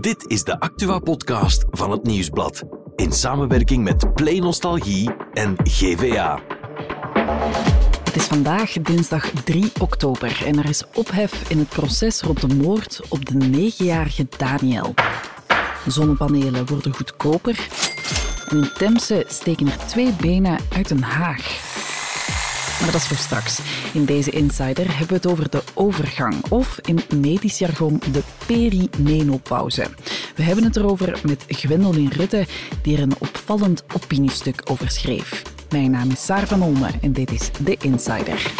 Dit is de Actua-podcast van het Nieuwsblad. In samenwerking met Play Nostalgie en GVA. Het is vandaag dinsdag 3 oktober en er is ophef in het proces rond de moord op de negenjarige Daniel. Zonnepanelen worden goedkoper en in Temse steken er twee benen uit een haag. Maar dat is voor straks. In deze Insider hebben we het over de overgang, of in medisch jargon de perimenopauze. We hebben het erover met Gwendolyn Rutte, die er een opvallend opiniestuk over schreef. Mijn naam is Saar van Olme en dit is The Insider.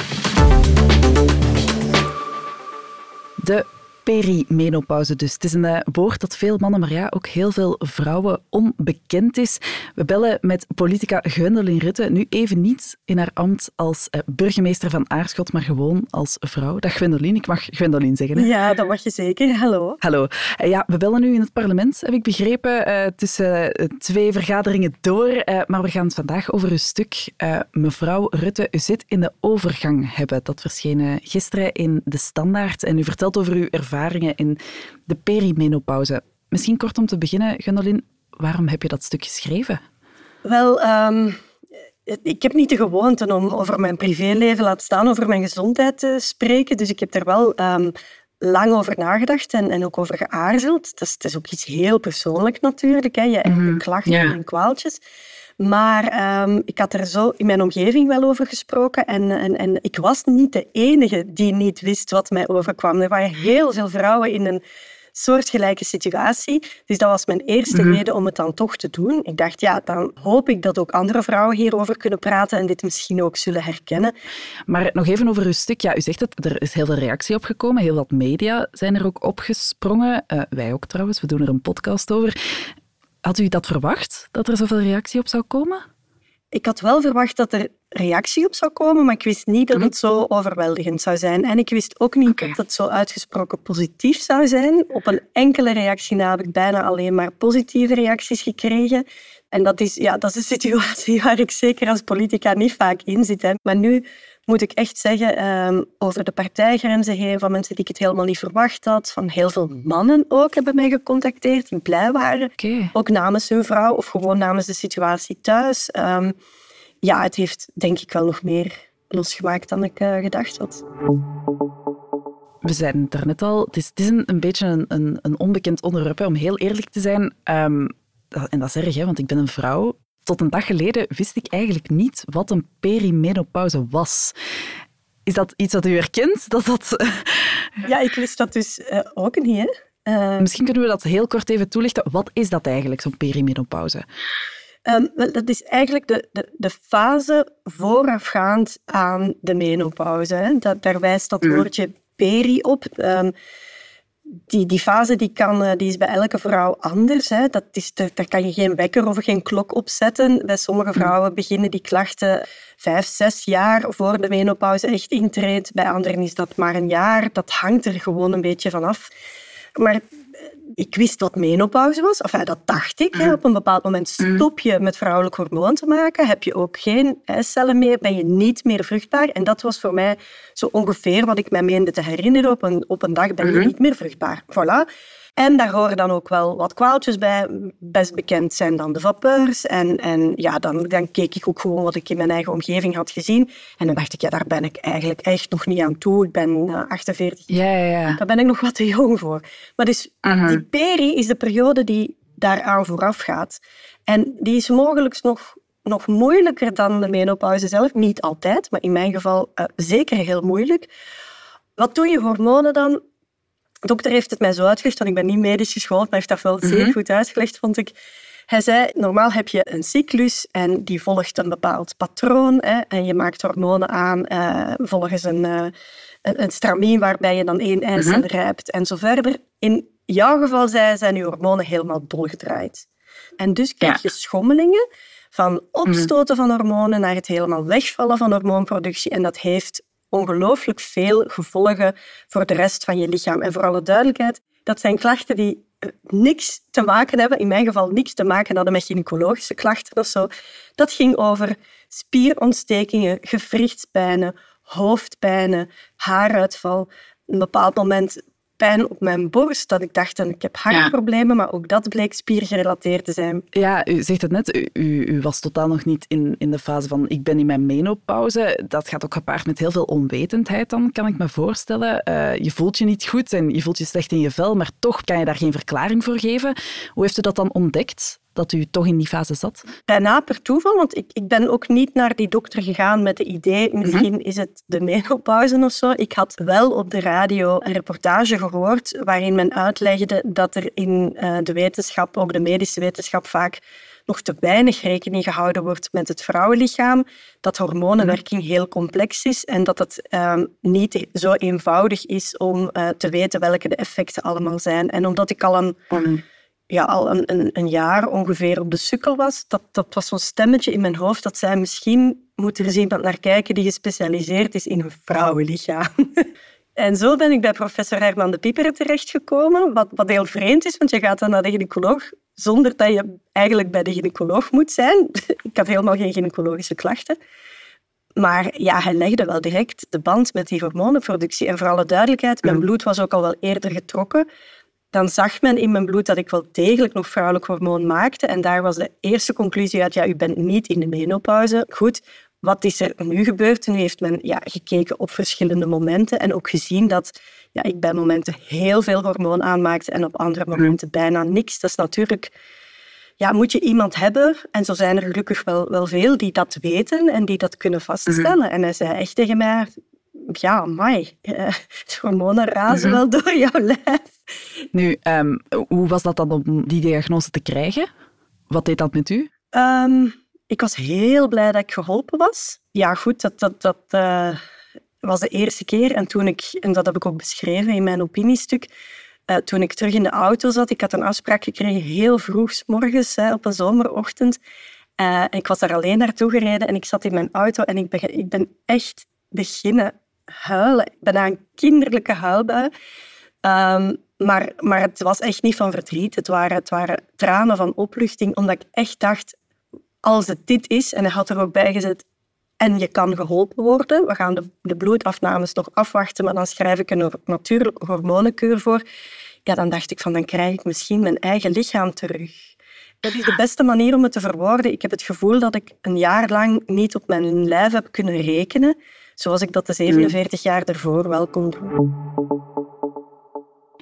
De perimenopauze dus. Het is een eh, woord dat veel mannen, maar ja, ook heel veel vrouwen onbekend is. We bellen met politica Gwendoline Rutte, nu even niet in haar ambt als eh, burgemeester van Aarschot, maar gewoon als vrouw. Dag Gwendoline, ik mag Gwendoline zeggen. Hè? Ja, dat mag je zeker. Hallo. Hallo. Eh, ja, we bellen nu in het parlement, heb ik begrepen, tussen twee vergaderingen door. maar we gaan het vandaag over een stuk. mevrouw Rutte, u zit in de overgang hebben. Dat verscheen gisteren in De Standaard en u vertelt over uw ervaring ervaringen in de perimenopauze. Misschien kort om te beginnen, Gundelin, waarom heb je dat stuk geschreven? Wel, ehm, ik heb niet de gewoonte om over mijn privéleven, laat staan over mijn gezondheid te spreken. Dus ik heb er wel um, lang over nagedacht en, en ook over geaarzeld. Dat is, het is ook iets heel persoonlijk natuurlijk, hè, je eigen mm klachten en kwaaltjes. Maar ehm, ik had er zo in mijn omgeving wel over gesproken en, en, en ik was niet de enige die niet wist wat mij overkwam. Er waren heel veel vrouwen in een soortgelijke situatie. Dus dat was mijn eerste mhm. reden om het dan toch te doen. Ik dacht, ja, dan hoop ik dat ook andere vrouwen hierover kunnen praten en dit misschien ook zullen herkennen. Maar nog even over uw stuk. Ja, u zegt het, er is heel veel reactie op gekomen. Heel wat media zijn er ook opgesprongen. Uh, wij ook trouwens, we doen er een podcast over. Had u dat verwacht, dat er zoveel reactie op zou komen? Ik had wel verwacht dat er reactie op zou komen, maar ik wist niet dat mhm. het zo overweldigend zou zijn. En ik wist ook niet dat het zo uitgesproken positief zou zijn. Op een enkele reactie na heb ik bijna alleen maar positieve reacties gekregen. En dat is, ja, dat is een situatie waar ik zeker als politica niet vaak in zit. Hè. Maar nu moet ik echt zeggen, ehm, over de partijgrenzen heen, van mensen die ik het helemaal niet verwacht had, van heel veel mannen ook hebben mij gecontacteerd, die blij waren. Ook namens hun vrouw of gewoon namens de situatie thuis. Ehm, ja, het heeft denk ik wel nog meer losgemaakt dan ik uh, gedacht had. We het daarnet al, het is, het is een, een, beetje een, een, een, onbekend onderwerp, om heel eerlijk te zijn. Um, en dat is erg, hè, want ik ben een vrouw tot een dag geleden wist ik eigenlijk niet wat een perimenopauze was. Is dat iets wat u herkent? Dat dat... Ja, ik wist dat dus uh, ook niet. Uh... Misschien kunnen we dat heel kort even toelichten. Wat is dat eigenlijk, zo'n perimenopauze? Um, dat is eigenlijk de, de, de, fase voorafgaand aan de menopauze. Hè. Dat, daar wijst dat mhm. woordje peri op. Um, die, die fase die kan, eh, die is bij elke vrouw anders. Hè. Dat is, daar kan je geen wekker of geen klok op zetten. Bij sommige mm. vrouwen beginnen die klachten vijf, zes jaar voor de menopauze echt intreedt. Bij anderen is dat maar een jaar. Dat hangt er gewoon een beetje vanaf. Maar ik wist wat menopauze was. Enfin, dat dacht ik. Hè. Mm. Op een bepaald moment mm. stop je met vrouwelijk hormoon te maken. Heb je ook geen eicellen meer. Ben je niet meer vruchtbaar. En dat was voor mij zo ongeveer wat ik mij meende te herinneren. Op een, op een dag ben je mm-hmm. niet meer vruchtbaar. Voilà. En daar horen dan ook wel wat kwaaltjes bij. Best bekend zijn dan de vapeurs. En, en ja, dan, dan keek ik ook gewoon wat ik in mijn eigen omgeving had gezien. En dan dacht ik, ja, daar ben ik eigenlijk echt nog niet aan toe. Ik ben 48. Ja, ja. Daar ben ik nog wat te jong voor. Maar dus uh die peri is de periode die daaraan vooraf gaat. En die is mogelijk nog nog moeilijker dan de menopauze zelf. Niet altijd, maar in mijn geval uh, zeker heel moeilijk. Wat doen je hormonen dan? Dokter heeft het mij zo uitgelegd, want ik ben niet medisch geschoold, maar heeft dat wel zeer mhm. goed uitgelegd, vond ik. Hij zei, normaal heb je een cyclus en die volgt een bepaald patroon. Hè, en je maakt hormonen aan uh, volgens een, uh, een, stramien waarbij je dan één eicel mm rijpt en zo verder. In jouw geval zei, zijn je hormonen helemaal dolgedraaid. En dus krijg je schommelingen van opstoten van hormonen naar het helemaal wegvallen van hormoonproductie. En dat heeft ongelooflijk veel gevolgen voor de rest van je lichaam. En voor alle duidelijkheid, dat zijn klachten die eh, niks te maken hebben, in mijn geval niks te maken hadden met gynaecologische klachten of zo. Dat ging over spierontstekingen, gewrichtspijnen, hoofdpijnen, haaruitval. Een bepaald moment pijn op mijn borst, dat ik dacht, ik heb hartproblemen, maar ook dat bleek spiergerelateerd te zijn. Ja, u zegt het net, u, u, was totaal nog niet in, in de fase van ik ben in mijn menopauze. Dat gaat ook gepaard met heel veel onwetendheid dan, kan ik me voorstellen. Uh, je voelt je niet goed en je voelt je slecht in je vel, maar toch kan je daar geen verklaring voor geven. Hoe heeft u dat dan ontdekt? Dat u toch in die fase zat? Bijna per toeval, want ik, ik ben ook niet naar die dokter gegaan met het idee, mhm. misschien is het de menopauze of zo. Ik had wel op de radio een reportage gehoord waarin men uitlegde dat er in uh, de wetenschap, ook de medische wetenschap, vaak nog te weinig rekening gehouden wordt met het vrouwenlichaam, dat hormonenwerking mhm. heel complex is en dat het um, niet zo eenvoudig is om uh, te weten welke de effecten allemaal zijn. En omdat ik al een mhm ja, al een, een, een, jaar ongeveer op de sukkel was, dat, dat was zo'n stemmetje in mijn hoofd dat zei misschien moet er eens iemand naar kijken die gespecialiseerd is in een vrouwenlichaam. en zo ben ik bij professor Herman de Pieper terechtgekomen, wat, wat heel vreemd is, want je gaat dan naar de gynaecoloog zonder dat je eigenlijk bij de gynaecoloog moet zijn. ik had helemaal geen gynaecologische klachten. Maar ja, hij legde wel direct de band met die hormonenproductie. En voor alle duidelijkheid, mijn bloed was ook al wel eerder getrokken dan zag men in mijn bloed dat ik wel degelijk nog vrouwelijk hormoon maakte. En daar was de eerste conclusie uit, ja, u bent niet in de menopauze. Goed, wat is er nu gebeurd? Nu heeft men ja, gekeken op verschillende momenten en ook gezien dat ja, ik bij momenten heel veel hormoon aanmaakte en op andere momenten bijna niks. Dat is natuurlijk... Ja, moet je iemand hebben, en zo zijn er gelukkig wel, wel veel die dat weten en die dat kunnen vaststellen. Mhm. En hij zei echt tegen mij, ja, mai, uh, hormonen razen mhm. wel door jouw lijf. Nu, ehm, hoe was dat dan om die diagnose te krijgen? Wat deed dat met u? Ehm, ik was heel blij dat ik geholpen was. Ja, goed, dat, dat, dat uh, was de eerste keer. En toen ik, en dat heb ik ook beschreven in mijn opiniestuk, uh, toen ik terug in de auto zat, ik had een afspraak gekregen heel vroeg morgens hè, op een zomerochtend. Uh, ik was daar alleen naartoe gereden en ik zat in mijn auto en ik ben, ik ben echt beginnen huilen. Ik ben aan een kinderlijke huilbui. Um, maar, maar het was echt niet van verdriet. Het waren, het waren tranen van opluchting, omdat ik echt dacht, als het dit is, en hij had er ook bij gezet, en je kan geholpen worden. We gaan de, de bloedafnames nog afwachten, maar dan schrijf ik een natuurlijke hormonenkeur voor. Ja, dan dacht ik van, dan krijg ik misschien mijn eigen lichaam terug. Dat is de beste manier om het te verwoorden. Ik heb het gevoel dat ik een jaar lang niet op mijn lijf heb kunnen rekenen, zoals ik dat de 47 jaar ervoor wel kon doen.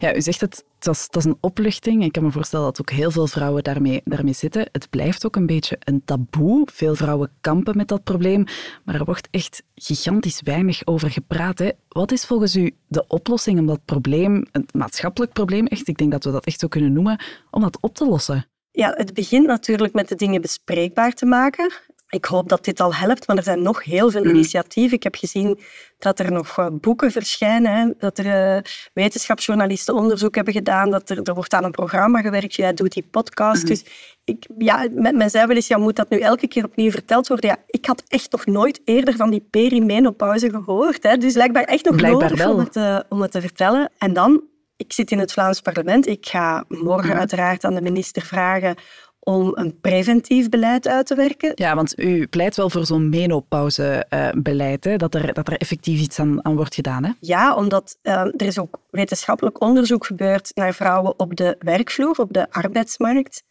Ja, u zegt het, dat is, dat is een opluchting. Ik kan me voorstellen dat ook heel veel vrouwen daarmee, daarmee zitten. Het blijft ook een beetje een taboe. Veel vrouwen kampen met dat probleem, maar er wordt echt gigantisch weinig over gepraat. Hè. Wat is volgens u de oplossing om dat probleem, een maatschappelijk probleem, echt, ik denk dat we dat echt zo kunnen noemen, om dat op te lossen? Ja, het begint natuurlijk met de dingen bespreekbaar te maken. Ik hoop dat dit al helpt, maar er zijn nog heel veel mhm. initiatieven. Ik heb gezien dat er nog eh, boeken verschijnen, hè, dat er uh, wetenschapsjournalisten onderzoek hebben gedaan, dat er, er wordt aan een programma gewerkt, jij doet die podcast. Mhm. Dus ik, ja, met mij zei wel eens, ja, moet dat nu elke keer opnieuw verteld worden? Ja, ik had echt nog nooit eerder van die perimenopauze gehoord. Hè, dus blijkbaar echt nog blijkbaar nodig wel. Om, het, uh, om het te vertellen. En dan, ik zit in het Vlaams parlement, ik ga morgen mhm. uiteraard aan de minister vragen om een preventief beleid uit te werken. Ja, want u pleit wel voor zo'n menopauzebeleid, uh, dat, er, dat er effectief iets aan, aan wordt gedaan. Hè? Ja, omdat uh, er is ook wetenschappelijk onderzoek gebeurd naar vrouwen op de werkvloer, op de arbeidsmarkt.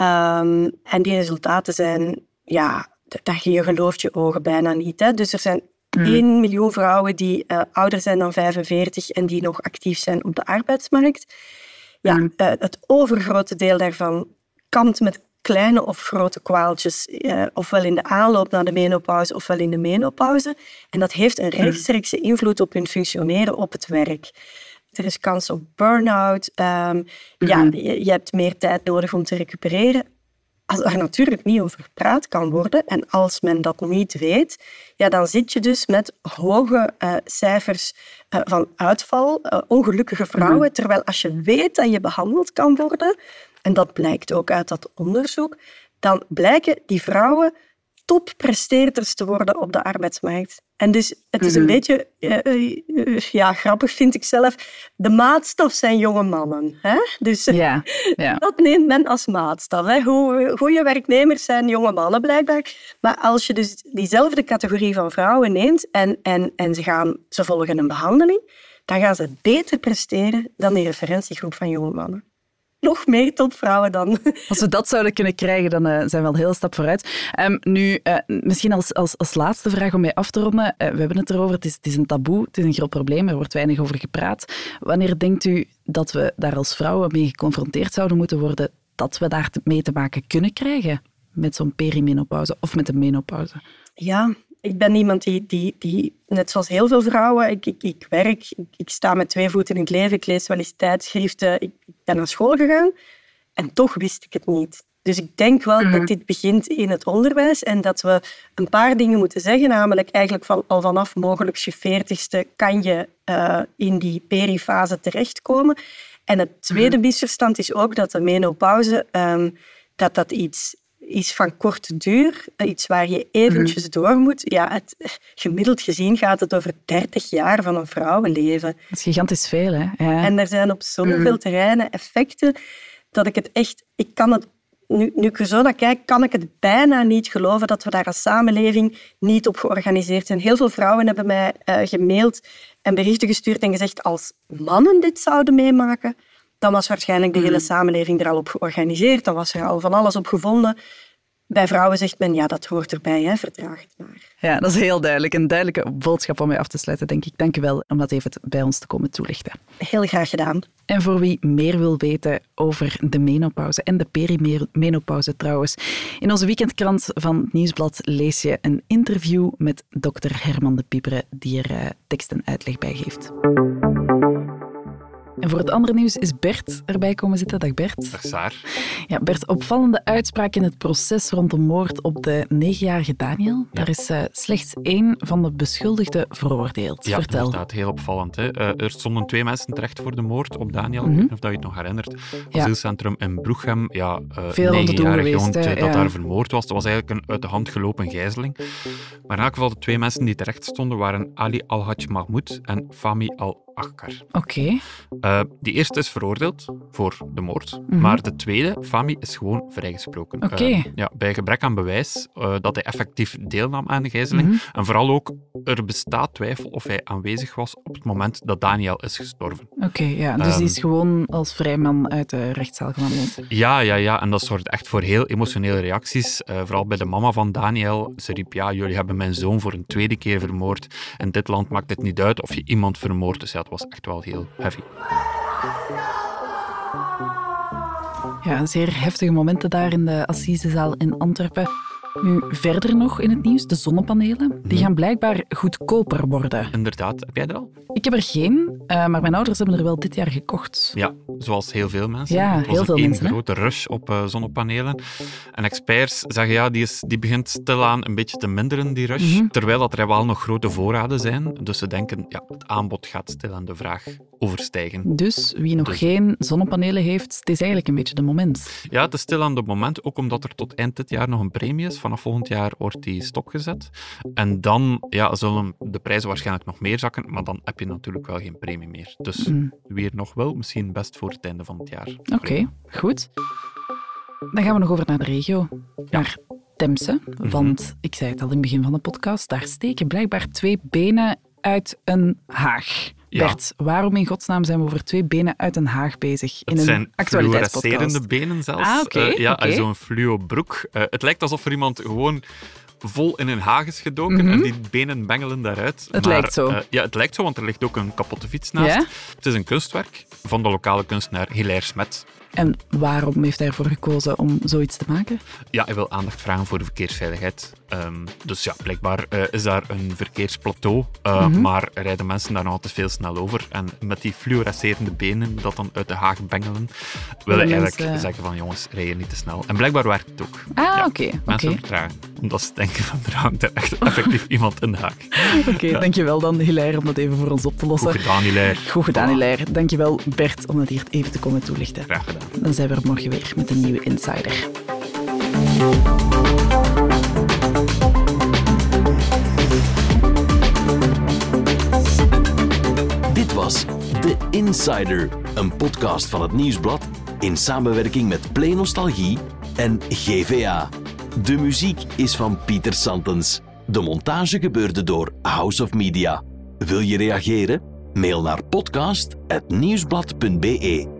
Um, en die resultaten zijn, ja, dat je gelooft je ogen bijna niet. Hè? Dus er zijn mm. 1 miljoen vrouwen die uh, ouder zijn dan 45 en die nog actief zijn op de arbeidsmarkt. Ja, mm. het overgrote deel daarvan kampt met kleine of grote kwaaltjes, eh, ofwel in de aanloop naar de menopauze ofwel in de menopauze. En dat heeft een rechtstreekse invloed op hun functioneren op het werk. Er is kans op burn-out. Ehm, ja, mhm. je, je, hebt meer tijd nodig om te recupereren. Als er natuurlijk niet over gepraat kan worden en als men dat niet weet, ja, dan zit je dus met hoge uh, cijfers uh, van uitval, uh, ongelukkige vrouwen. Mhm. Terwijl als je weet dat je behandeld kan worden, en dat blijkt ook uit dat onderzoek, dan blijken die vrouwen toppresteerders te worden op de arbeidsmarkt. En dus het is een mhm. beetje, uh, ja, grappig vind ik zelf, de maatstaf zijn jonge mannen. Hè? Dus dat neemt men als maatstaf. Hè? Goede werknemers zijn jonge mannen blijkbaar. Maar als je dus diezelfde categorie van vrouwen neemt en, en, en ze, gaan, ze volgen een behandeling, dan gaan ze beter presteren dan die referentiegroep van jonge mannen nog meer topvrouwen dan. Als we dat zouden kunnen krijgen, dan uh, zijn we al heel stap vooruit. Um, nu, uh, misschien als, als, als laatste vraag om mee af te ronden. Uh, we hebben het erover, het is, het is een taboe, het is een groot probleem, er wordt weinig over gepraat. Wanneer denkt u dat we daar als vrouwen mee geconfronteerd zouden moeten worden, dat we daar mee te maken kunnen krijgen? Met zo'n perimenopauze of met een menopauze? Ja, ik ben iemand die, die, die, net zoals heel veel vrouwen, ik, ik, ik werk, ik, ik, sta met twee voeten in het leven, ik lees wel eens tijdschriften, ik, ben naar school gegaan en toch wist ik het niet. Dus ik denk wel dat mhm. dit begint in het onderwijs en dat we een paar dingen moeten zeggen, namelijk eigenlijk van, al vanaf mogelijk je veertigste kan je uh, in die perifase terechtkomen. En het tweede mhm. misverstand is ook dat de menopauze um, dat dat iets is van korte duur, iets waar je eventjes mhm. door moet. Ja, het, gemiddeld gezien gaat het over 30 jaar van een vrouwenleven. Dat is gigantisch veel, hè? Ja. En er zijn op zoveel mm. terreinen effecten dat ik het echt... Ik kan het, nu, nu ik er zo naar kijk, kan ik het bijna niet geloven dat we daar als samenleving niet op georganiseerd zijn. Heel veel vrouwen hebben mij uh, gemaild en berichten gestuurd en gezegd als mannen dit zouden meemaken, dan was waarschijnlijk de hele mm. samenleving er al op georganiseerd. Dan was er al van alles op gevonden. Bij vrouwen zegt men, ja, dat hoort erbij, hè, vertraag het maar. Ja, dat is heel duidelijk. Een duidelijke boodschap om mee af te sluiten, denk ik. Dank u wel om dat even bij ons te komen toelichten. Heel graag gedaan. En voor wie meer wil weten over de menopauze en de perimenopauze trouwens, in onze weekendkrant van het Nieuwsblad lees je een interview met dokter Herman de Piepere, die er uh, tekst en uitleg bij geeft. En voor het andere nieuws is Bert erbij komen zitten. Dag Bert. Dag Saar. Ja, Bert, opvallende uitspraak in het proces rond de moord op de negenjarige Daniel. Daar is uh, slechts één van de beschuldigden veroordeeld. Ja, Vertel. inderdaad, heel opvallend. Hè? Uh, er stonden twee mensen terecht voor de moord op Daniel. Mm -hmm. Of dat je het nog herinnert. Asielcentrum in Broeghem. Ja, uh, Veel negenjarig jongetje dat ja. daar vermoord was. Dat was eigenlijk een uit de hand gelopen gijzeling. Maar in elk geval, de twee mensen die terecht stonden waren Ali Al-Haj Mahmoud en Fami Al Oké. Okay. Uh, die eerste is veroordeeld voor de moord, mm -hmm. maar de tweede, Fami, is gewoon vrijgesproken. Oké. Okay. Uh, ja, bij gebrek aan bewijs uh, dat hij effectief deelnam aan de gijzeling. Mm -hmm. En vooral ook, er bestaat twijfel of hij aanwezig was op het moment dat Daniel is gestorven. Oké, okay, ja. Dus die is ehm, gewoon als vrijman uit de rechtszaal gewandeld. Ja, ja, ja. En dat zorgt echt voor heel emotionele reacties. vooral bij de mama van Daniel. Ze riep, ja, jullie hebben mijn zoon voor een tweede keer vermoord. In dit land maakt het niet uit of je iemand vermoordt. Dus ja, was echt wel heel heavy. Ja, zeer heftige momenten daar in de Assisezaal in Antwerpen. Nu, verder nog in het nieuws, de zonnepanelen. Die mhm. gaan blijkbaar goedkoper worden. Inderdaad. Heb jij er al? Ik heb er geen, uh, maar mijn ouders hebben er wel dit jaar gekocht. Ja, zoals heel veel mensen. Ja, het was heel veel een mensen. Een grote rush op uh, zonnepanelen. En experts zeggen ja, die, is, die begint stilaan een beetje te minderen, die rush. Mm -hmm. Terwijl dat er wel nog grote voorraden zijn. Dus ze denken, ja, het aanbod gaat stilaan de vraag overstijgen. Dus wie nog dus. geen zonnepanelen heeft, het is eigenlijk een beetje de moment. Ja, het is stilaan de moment, ook omdat er tot eind dit jaar nog een premie is. Vanaf volgend jaar wordt die stopgezet. En dan ja, zullen de prijzen waarschijnlijk nog meer zakken, maar dan heb je natuurlijk wel geen premie meer. Dus mm. wie er nog wil, misschien best voor het einde van het jaar. Oké, okay, goed. Dan gaan we nog over naar de regio. Ja. Naar Temse. Mm -hmm. Want ik zei het al in het begin van de podcast, daar steken blijkbaar twee benen uit een haag. Ja. Bert, waarom in godsnaam zijn we over twee benen uit een haag bezig in het een zijn benen zelfs. Ah. Okay, uh, ja, okay. zo'n fluo broek. Uh, het lijkt alsof er iemand gewoon vol in een haag is gedoken mm -hmm. en die benen bengelen daaruit. Het maar, lijkt zo. Uh, ja, het lijkt zo, want er ligt ook een kapotte fiets naast. Het is een kunstwerk van de lokale kunstenaar Hilaire Smet. En waarom heeft hij ervoor gekozen om zoiets te maken? Ja, hij wil aandacht vragen voor de verkeersveiligheid. Um, dus ja, blijkbaar uh, is daar een verkeersplateau, uh, mm -hmm. maar rijden mensen daar nog altijd veel snel over. En met die fluorescerende benen dat dan uit de haag bengelen, wil hij eigenlijk mensen... zeggen van jongens, rij je niet te snel. En blijkbaar werkt het ook. Ah, ja, oké. Okay, mensen okay. vertragen, omdat ze denken van er hangt er echt effectief iemand in de haag. Oké, okay, ja. dankjewel dan Hilaire om dat even voor ons op te lossen. Goed gedaan, Hilaire. Goed gedaan, Hilaire. Dankjewel Bert om dat hier even te komen toelichten. Graag gedaan. Dan zijn we er morgen weer met een nieuwe Insider. Dit was The Insider, een podcast van het Nieuwsblad in samenwerking met Play Nostalgie en GVA. De muziek is van Pieter Santens. De montage gebeurde door House of Media. Wil je reageren? Mail naar podcast.nieuwsblad.be.